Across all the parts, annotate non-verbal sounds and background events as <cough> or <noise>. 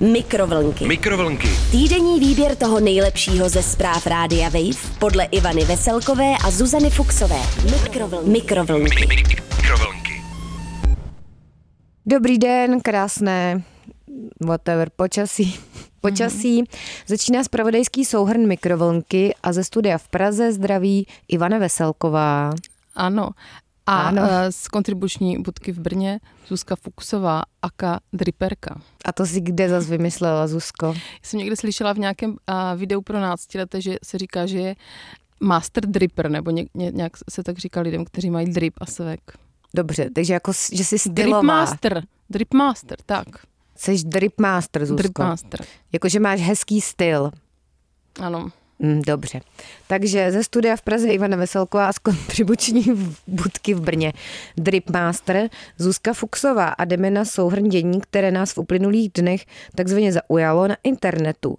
Mikrovlnky. Mikrovlnky. Týdenní výběr toho nejlepšího ze zpráv Rádia Wave podle Ivany Veselkové a Zuzany Fuxové. Mikrovlnky. Mikrovlnky. Mikrovlnky. Dobrý den, krásné, whatever, počasí. Počasí. Začíná spravodajský souhrn mikrovlnky a ze studia v Praze zdraví Ivana Veselková. Ano. A Ano. ano. z kontribuční budky v Brně Zuzka Fukusová, aka Driperka. A to si kde zas vymyslela, Zuzko? Já jsem někde slyšela v nějakém a, videu pro náctileté, že se říká, že je master dripper, nebo ně, ně, nějak se tak říká lidem, kteří mají drip a svek. Dobře, takže jako, že jsi Drip stylová. master, drip master, tak. Jsi drip master, Zuzko. Drip master, Jakože máš hezký styl. ano. Mm, dobře. Takže ze studia v Praze Ivana Veselková a z kontribuční v- budky v Brně Dripmaster, Zuzka Fuxová a jdeme na souhrn dění, které nás v uplynulých dnech takzvaně zaujalo na internetu.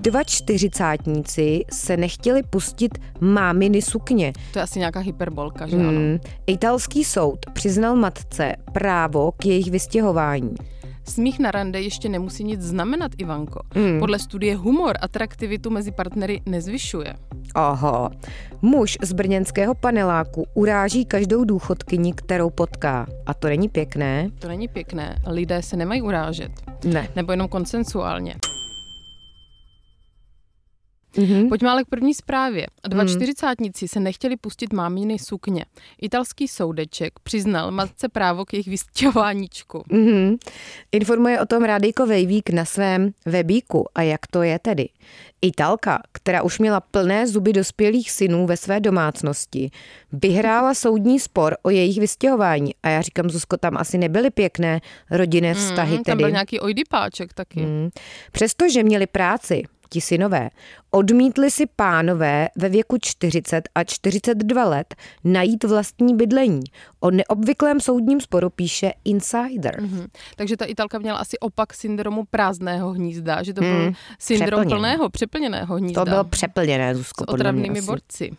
Dva čtyřicátníci se nechtěli pustit máminy sukně. To je asi nějaká hyperbolka, že ano. Hmm. Italský soud přiznal matce právo k jejich vystěhování. Smích na rande ještě nemusí nic znamenat, Ivanko. Hmm. Podle studie humor atraktivitu mezi partnery nezvyšuje. Oho. Muž z brněnského paneláku uráží každou důchodkyni, kterou potká. A to není pěkné? To není pěkné. Lidé se nemají urážet. Ne. Nebo jenom konsensuálně. Mhm. Pojďme ale k první zprávě. Dva čtyřicátníci se nechtěli pustit máminy sukně. Italský soudeček přiznal matce právo k jejich vystěhováníčku. Mhm. Informuje o tom Rádejko Vejvík na svém webíku. A jak to je tedy? Italka, která už měla plné zuby dospělých synů ve své domácnosti, vyhrála soudní spor o jejich vystěhování. A já říkám, Zuzko, tam asi nebyly pěkné rodinné vztahy Mm, tam tedy. byl nějaký ojdipáček taky. Mm. Přestože měli práci, ti synové, odmítli si pánové ve věku 40 a 42 let najít vlastní bydlení. O neobvyklém soudním sporu píše Insider. Mhm. Takže ta Italka měla asi opak syndromu prázdného hnízda, že to byl Mm, syndrom přeplněný. plného, přeplněného hnízda. To bylo přeplněné, Zuzko, s otravnými borci.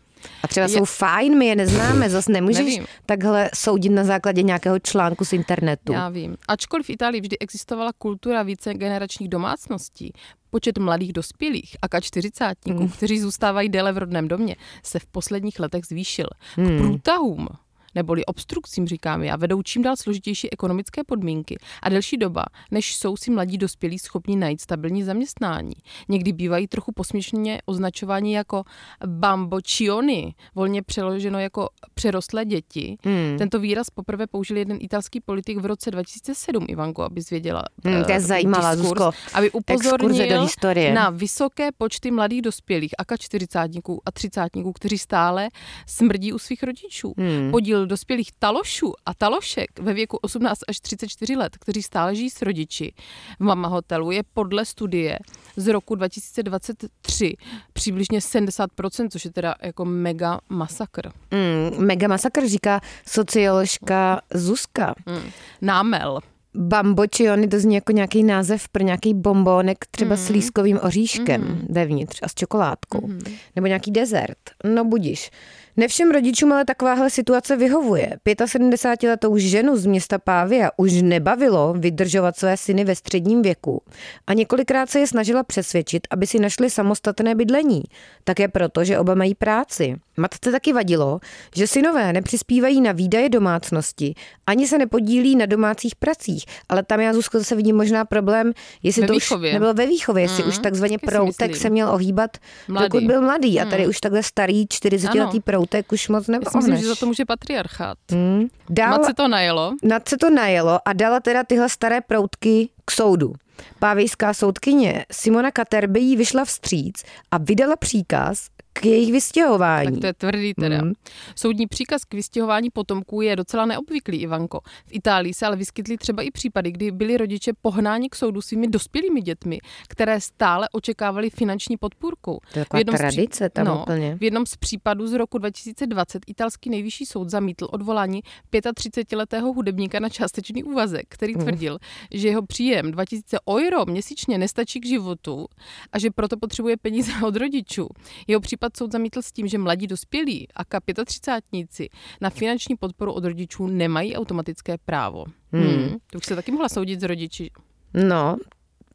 A třeba Je- jsou fajn, my je neznáme, zas nemůžeš Nevím. takhle soudit na základě nějakého článku z internetu. Já vím. Ačkoliv v Itálii vždy existovala kultura více generačních domácností, počet mladých dospělých a ka čtyřicátníků, Hmm. kteří zůstávají déle v rodném domě, se v posledních letech zvýšil. K Hmm. průtahům neboli obstrukcím, říkám já, vedou čím dál složitější ekonomické podmínky a delší doba, než jsou si mladí dospělí schopni najít stabilní zaměstnání. Někdy bývají trochu posměšně označováni jako bambocioni, volně přeloženo jako přerostlé děti. Hmm. Tento výraz poprvé použil jeden italský politik v roce 2007, Ivanko, aby zvěděla. Hmm, to je eh, zajímavá, diskurs, Zuzko. Aby Exkurze do upozornil historie. na vysoké počty mladých dospělých, aka čtyřicátníků a třicátníků, kteří stále smrdí u svých rodičů. Hmm. Podíl dospělých talošů a talošek ve věku 18 až 34 let, kteří stále žijí s rodiči v mama hotelu, je podle studie z roku 2023 přibližně 70%, což je teda jako mega masakr. Mm, mega masakr, říká socioložka Zuzka. Mm. Námel. Bambociony to zní jako nějaký název pro nějaký bombónek třeba Mhm. s lískovým oříškem vevnitř a s čokoládkou. Mhm. Nebo nějaký dezert. No budíš. Ne všem rodičům ale takováhle situace vyhovuje. 75-letou ženu z města Pávia už nebavilo vydržovat své syny ve středním věku a několikrát se je snažila přesvědčit, aby si našli samostatné bydlení. Také proto, že oba mají práci. Matce taky vadilo, že synové nepřispívají na výdaje domácnosti, ani se nepodílí na domácích pracích, ale tam já Zuzko zase vidím možná problém, jestli Ve to výchově. už nebylo ve výchově, jestli Mm, už takzvaně proutek se měl ohýbat, Mladý. dokud byl mladý a tady Mm. už takhle starý 40-letý Ano. Proutek už moc Já si myslím, že za to může patriarchát. Hmm. Dál, Mat se to najelo. nad se to najelo a dala teda tyhle staré proutky k soudu. Pávejská soudkyně Simona Katerby jí vyšla vstříc a vydala příkaz k jejich vystěhování. Tak to je tvrdý teda. Mm. Soudní příkaz k vystěhování potomků je docela neobvyklý, Ivanko. V Itálii se ale vyskytly třeba i případy, kdy byli rodiče pohnáni k soudu svými dospělými dětmi, které stále očekávali finanční podpůrku. To je taková V jednom z pří- tradice tam no, úplně. V jednom z případů z roku 2020 italský nejvyšší soud zamítl odvolání 35-letého hudebníka na částečný úvazek, který Mm. tvrdil, že jeho příjem 2000 euro měsíčně nestačí k životu a že proto potřebuje peníze <laughs> od rodičů. Jeho případ případ soud zamítl s tím, že mladí dospělí a 35 na finanční podporu od rodičů nemají automatické právo. Hmm. Hmm. To už se taky mohla soudit s rodiči. No,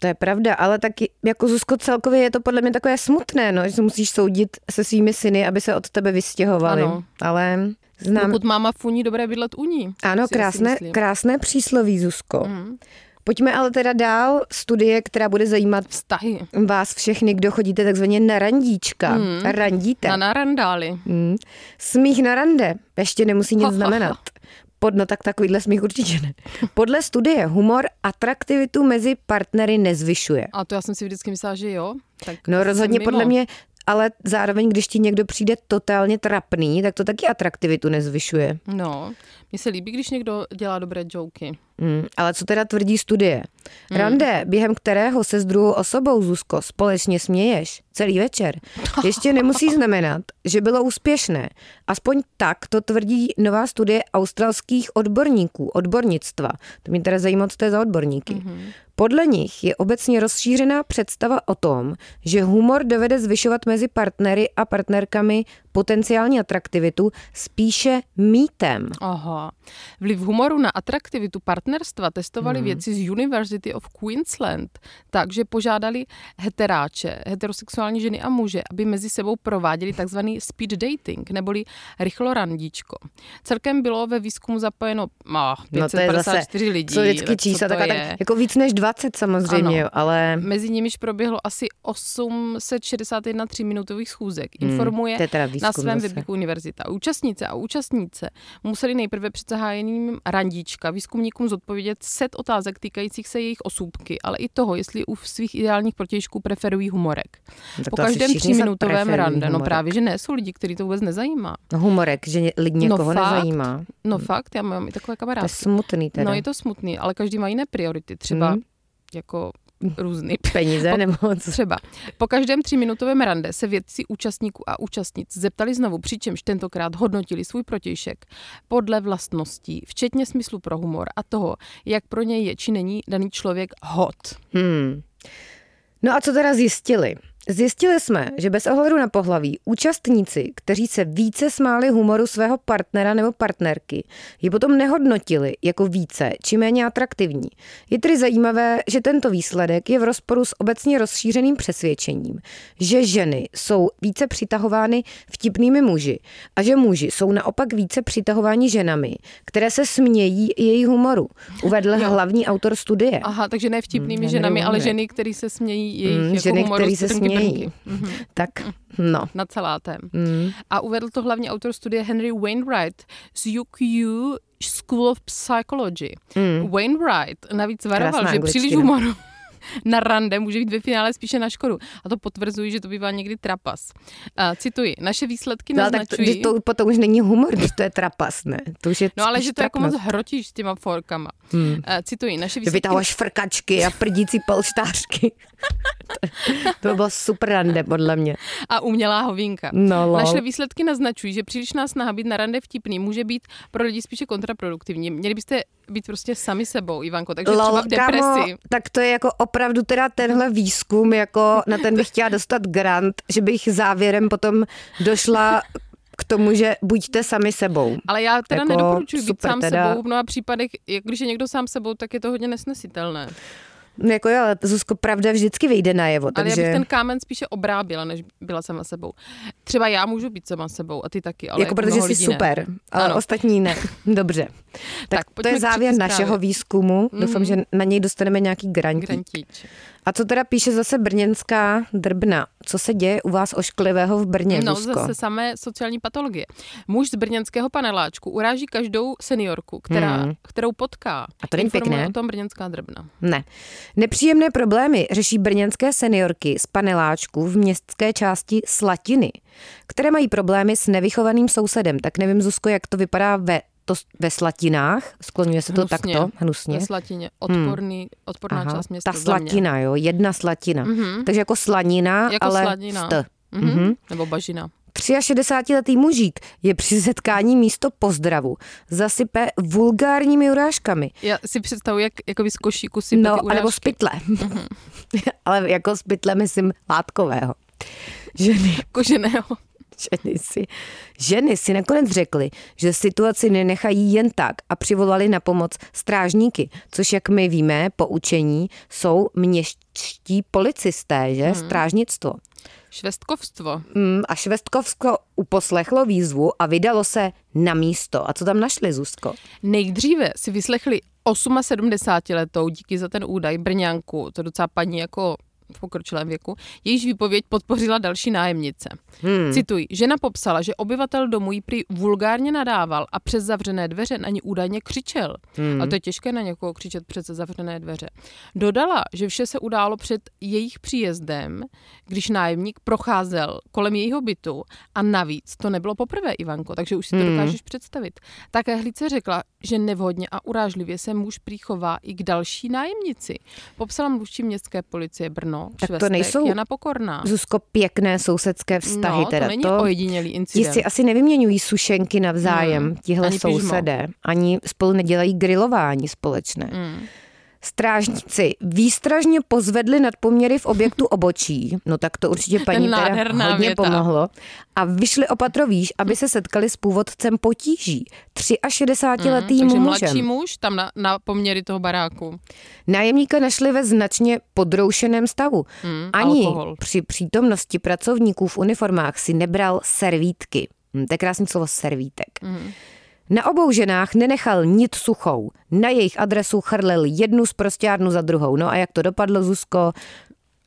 to je pravda, ale taky jako Zuzko celkově je to podle mě takové smutné, no, že se musíš soudit se svými syny, aby se od tebe vystěhovali. Ano. Ale znám... Pokud máma funí, dobré bydlet u ní. Ano, krásné, krásné přísloví, Zuzko. Mhm. Pojďme ale teda dál. Studie, která bude zajímat Vztahy. vás všechny, kdo chodíte takzvaně na randíčka. Mm. Randíte. Na narandály. Mm. Smích na rande ještě nemusí nic <laughs> znamenat. Pod, no tak takovýhle smích určitě ne. Podle studie humor atraktivitu mezi partnery nezvyšuje. A to já jsem si vždycky myslela, že jo. Tak No rozhodně mimo. podle mě, ale zároveň, když ti někdo přijde totálně trapný, tak to taky atraktivitu nezvyšuje. No, mně se líbí, když někdo dělá dobré joky. Mm, ale co teda tvrdí studie? Hmm. Rande, během kterého se s druhou osobou, Zuzko, společně směješ celý večer, <laughs> ještě nemusí znamenat, že bylo úspěšné. Aspoň tak to tvrdí nová studie australských odborníků, odbornictva. To mě teda zajímá, co to je za odborníky. Mhm. Podle nich je obecně rozšířená představa o tom, že humor dovede zvyšovat mezi partnery a partnerkami potenciální atraktivitu spíše mýtem. Aha. Vliv humoru na atraktivitu partnerstva testovali hmm. vědci z University of Queensland, takže požádali heteráče, heterosexuální ženy a muže, aby mezi sebou prováděli takzvaný speed dating, neboli rychlorandíčko. Celkem bylo ve výzkumu zapojeno ah, No to je zase, 554 lidí. co vždycky čísla, to tak, je? tak, jako víc než 20 samozřejmě, Ano. ale Mezi nimiž proběhlo asi 861 tříminutových schůzek. Informuje to je teda na svém zase. weblíku univerzita. Účastnice a účastníce museli nejprve před zahájením randíčka výzkumníkům zodpovědět set otázek týkajících se jejich osůbky, ale i toho, jestli u svých ideálních protějšků preferují humorek. tak po každém tříminutovém rande, no humorek. právě, že ne, jsou lidi, který to vůbec nezajímá. No humorek, že lidi někoho fakt. nezajímá. No fakt, já mám i takové To je kamarádky. smutný teda. No je to smutný, ale každý má jiné priority, třeba Hmm. jako různý Peníze Po- nebo co? Třeba. Po každém tříminutovém rande se vědci účastníků a účastnic zeptali znovu, přičemž tentokrát hodnotili svůj protějšek podle vlastností, včetně smyslu pro humor a toho, jak pro něj je či není daný člověk hot. Hmm. No a co teda zjistili? Zjistili jsme, že bez ohledu na pohlaví účastníci, kteří se více smáli humoru svého partnera nebo partnerky, ji potom nehodnotili jako více či méně atraktivní. Je tedy zajímavé, že tento výsledek je v rozporu s obecně rozšířeným přesvědčením, že ženy jsou více přitahovány vtipnými muži a že muži jsou naopak více přitahováni ženami, které se smějí jejich humoru, uvedl Jo. hlavní autor studie. Aha, takže ne vtipnými Hmm, ženami, ale ženy, které se smějí jejich Mm, jako ženy, humoru se smějí. Mhm. Tak, no. Na celátém. Mm. A uvedl to hlavní autor studie Henry Wainwright z UQ School of Psychology. Mm. Wainwright navíc varoval, Krásná že příliš angličtina. humoru <laughs> na rande může být ve finále spíše na škodu. A to potvrzují, že to bývá někdy trapas. A cituji, naše výsledky No, ale tak to, naznačují... to potom už není humor, když to je trapas, ne? To už je No ale že to jako moc trapnost. hrotíš s těma forkama. Hmm. A cituji, naše výsledky... vytahuješ frkačky a prdící polštářky. <laughs> to by bylo super rande, podle mě. A umělá hovínka. No, lol. Naše výsledky naznačují, že přílišná snaha být na rande vtipný může být pro lidi spíše kontraproduktivní. Měli byste být prostě sami sebou, Ivanko, takže třeba v depresi. Kámo, tak to je jako opravdu teda tenhle výzkum, jako na ten bych chtěla dostat grant, že bych závěrem potom došla k tomu, že buďte sami sebou. Ale já teda Jako nedoporučuji být sám teda. sebou. V mnoha případech, jak když je někdo sám sebou, tak je to hodně nesnesitelné. Jako jo, ale Zuzko, pravda vždycky vyjde najevo, Ale takže... já bych ten kámen spíše obrábila, než byla sama sebou. Třeba já můžu být sama sebou a ty taky, ale jako protože mnoho jsi ne. super, ale Ano. ostatní ne. <laughs> Dobře. Tak, Tak, to je závěr našeho výzkumu. Doufám, Mhm. že na něj dostaneme nějaký grantík. Grantíč. A co teda píše zase brněnská drbna? Co se děje u vás ošklivého v Brně, No, Zuzko? zase samé sociální patologie. Muž z brněnského paneláčku uráží každou seniorku, která, Hmm. kterou potká. A to není pěkné. o tom brněnská drbna. Ne. Nepříjemné problémy řeší brněnské seniorky z paneláčku v městské části Slatiny, které mají problémy s nevychovaným sousedem. Tak nevím, Zuzko, jak to vypadá ve, to, ve Slatinách. Skloňuje se to Hnusně. takto, hnusně. Ve Slatině. Odporný, odporná Aha, část města ta slatina, jo, jedna slatina. Mhm. Takže jako slanina, Jako ale slanina. s t. Mhm. Mhm. Nebo bažina. 63-letý mužík je při setkání místo pozdravu zasype vulgárními urážkami. Já si představuji, jak jako z košíku sype No, ty anebo z pytle. <laughs> Ale jako z pytle myslím látkového. ženy, koženého. Ženy, si, ženy si nakonec řekly, že situaci nenechají jen tak a přivolali na pomoc strážníky, což jak my víme, poučení jsou městští policisté, že? Hmm. Strážnictvo. Švestkovstvo. Mm, a Švestkovsko uposlechlo výzvu a vydalo se na místo. A co tam našli, Zuzko? Nejdříve si vyslechli 78-letou, díky za ten údaj, Brňanku, to docela paní jako v pokročilém věku, jejíž výpověď podpořila další nájemnice. Hmm. Cituji, žena popsala, že obyvatel domu jí prý vulgárně nadával a přes zavřené dveře na ní údajně křičel. Hmm. A to je těžké na někoho křičet přes zavřené dveře. Dodala, že vše se událo před jejich příjezdem, když nájemník procházel kolem jejího bytu a navíc to nebylo poprvé, Ivanko, takže už si to hmm. dokážeš představit. Také Hlice řekla, že nevhodně a urážlivě se muž příchová i k další nájemnici. Popsala mluvčí městské policie Brno tak Švestek, to nejsou, Jana Pokorná. Zuzko, pěkné sousedské vztahy. No, teda. to není to, ojedinělý incident. Ti si asi nevyměňují sušenky navzájem, hmm, tihle ani sousedé. Pižmo. Ani spolu nedělají grilování společné. Hmm. Strážníci výstražně pozvedli nad poměry v objektu obočí, no tak to určitě paní teda hodně věta. pomohlo, a vyšli opatro výš, aby se setkali s původcem potíží, 63-letým mm, takže mužem. mladší muž tam na, na poměry toho baráku. Nájemníka našli ve značně podroušeném stavu. Mm, Ani alkohol. při přítomnosti pracovníků v uniformách si nebral servítky. Hm, to je krásný slovo servítek. Mm. Na obou ženách nenechal nic suchou. Na jejich adresu chrlil jednu zprostárnu za druhou. No a jak to dopadlo, Zuzko?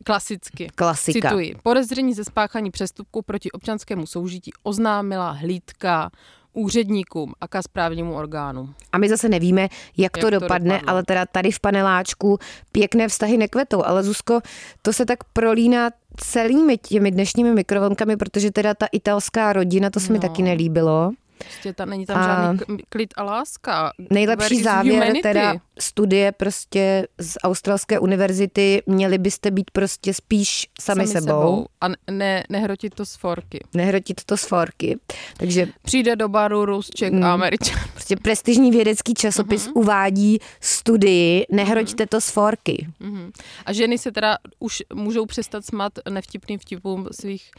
Klasicky. Klasika. Cituji. Podezření ze spáchání přestupku proti občanskému soužití oznámila hlídka úředníkům a ka správnímu orgánu. A my zase nevíme, jak, jak to, to dopadne, dopadlo. ale teda tady v paneláčku pěkné vztahy nekvetou. Ale Zuzko, to se tak prolíná celými těmi dnešními mikrovlnkami, protože teda ta italská rodina, to se no. mi taky nelíbilo. Prostě ta, není tam a žádný klid a láska. Nejlepší závěr humanity. teda studie prostě z Australské univerzity, měli byste být prostě spíš sami, sami sebou. sebou. A ne, nehrotit to z forky. Nehrotit to z forky. Takže Přijde do baru Rusček mm, a Američan. Prostě prestižní vědecký časopis uh-huh. uvádí studii, nehroťte uh-huh. to z forky. Uh-huh. A ženy se teda už můžou přestat smat nevtipným vtipům svých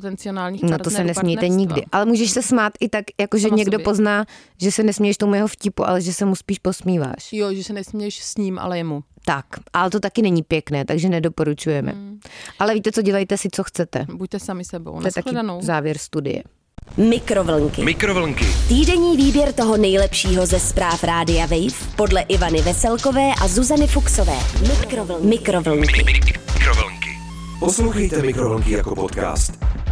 potenciálních No to se nesmějte nikdy. Ale můžeš se smát i tak, jako že někdo sobě. pozná, že se nesměješ tomu jeho vtipu, ale že se mu spíš posmíváš. Jo, že se nesměješ s ním, ale jemu. Tak, ale to taky není pěkné, takže nedoporučujeme. Hmm. Ale víte co, dělejte si, co chcete. Buďte sami sebou. To je taky závěr studie. Mikrovlnky. Mikrovlnky. Týdenní výběr toho nejlepšího ze zpráv Rádia Wave podle Ivany Veselkové a Zuzany Fuxové. Mikrovlnky. Mikrovlnky. Mikrovlnky. Poslouchejte Mikrovlnky jako podcast.